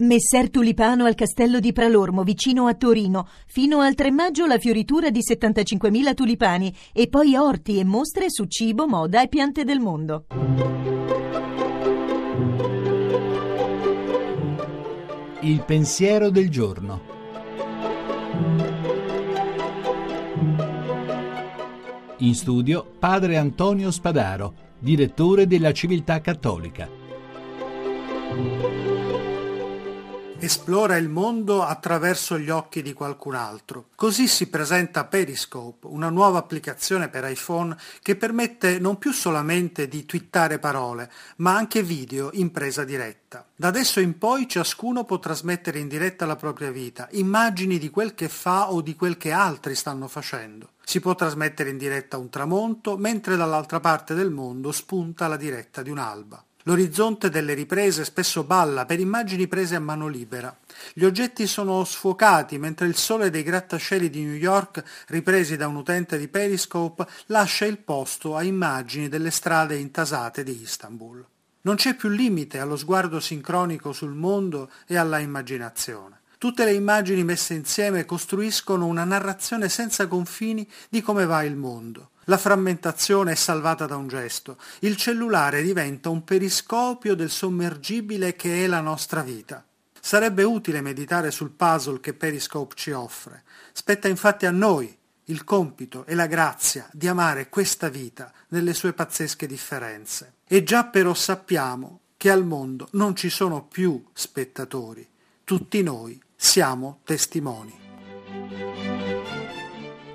Messer Tulipano al castello di Pralormo, vicino a Torino. Fino al 3 maggio la fioritura di 75.000 tulipani e poi orti e mostre su cibo, moda e piante del mondo. Il pensiero del giorno. In studio padre Antonio Spadaro, direttore della Civiltà Cattolica esplora il mondo attraverso gli occhi di qualcun altro. Così si presenta Periscope, una nuova applicazione per iPhone che permette non più solamente di twittare parole, ma anche video in presa diretta. Da adesso in poi ciascuno può trasmettere in diretta la propria vita, immagini di quel che fa o di quel che altri stanno facendo. Si può trasmettere in diretta un tramonto, mentre dall'altra parte del mondo spunta la diretta di un'alba. L'orizzonte delle riprese spesso balla per immagini prese a mano libera. Gli oggetti sono sfocati mentre il sole dei grattacieli di New York, ripresi da un utente di Periscope, lascia il posto a immagini delle strade intasate di Istanbul. Non c'è più limite allo sguardo sincronico sul mondo e alla immaginazione. Tutte le immagini messe insieme costruiscono una narrazione senza confini di come va il mondo. La frammentazione è salvata da un gesto. Il cellulare diventa un periscopio del sommergibile che è la nostra vita. Sarebbe utile meditare sul puzzle che Periscope ci offre. Spetta infatti a noi il compito e la grazia di amare questa vita nelle sue pazzesche differenze. E già però sappiamo che al mondo non ci sono più spettatori, tutti noi siamo testimoni.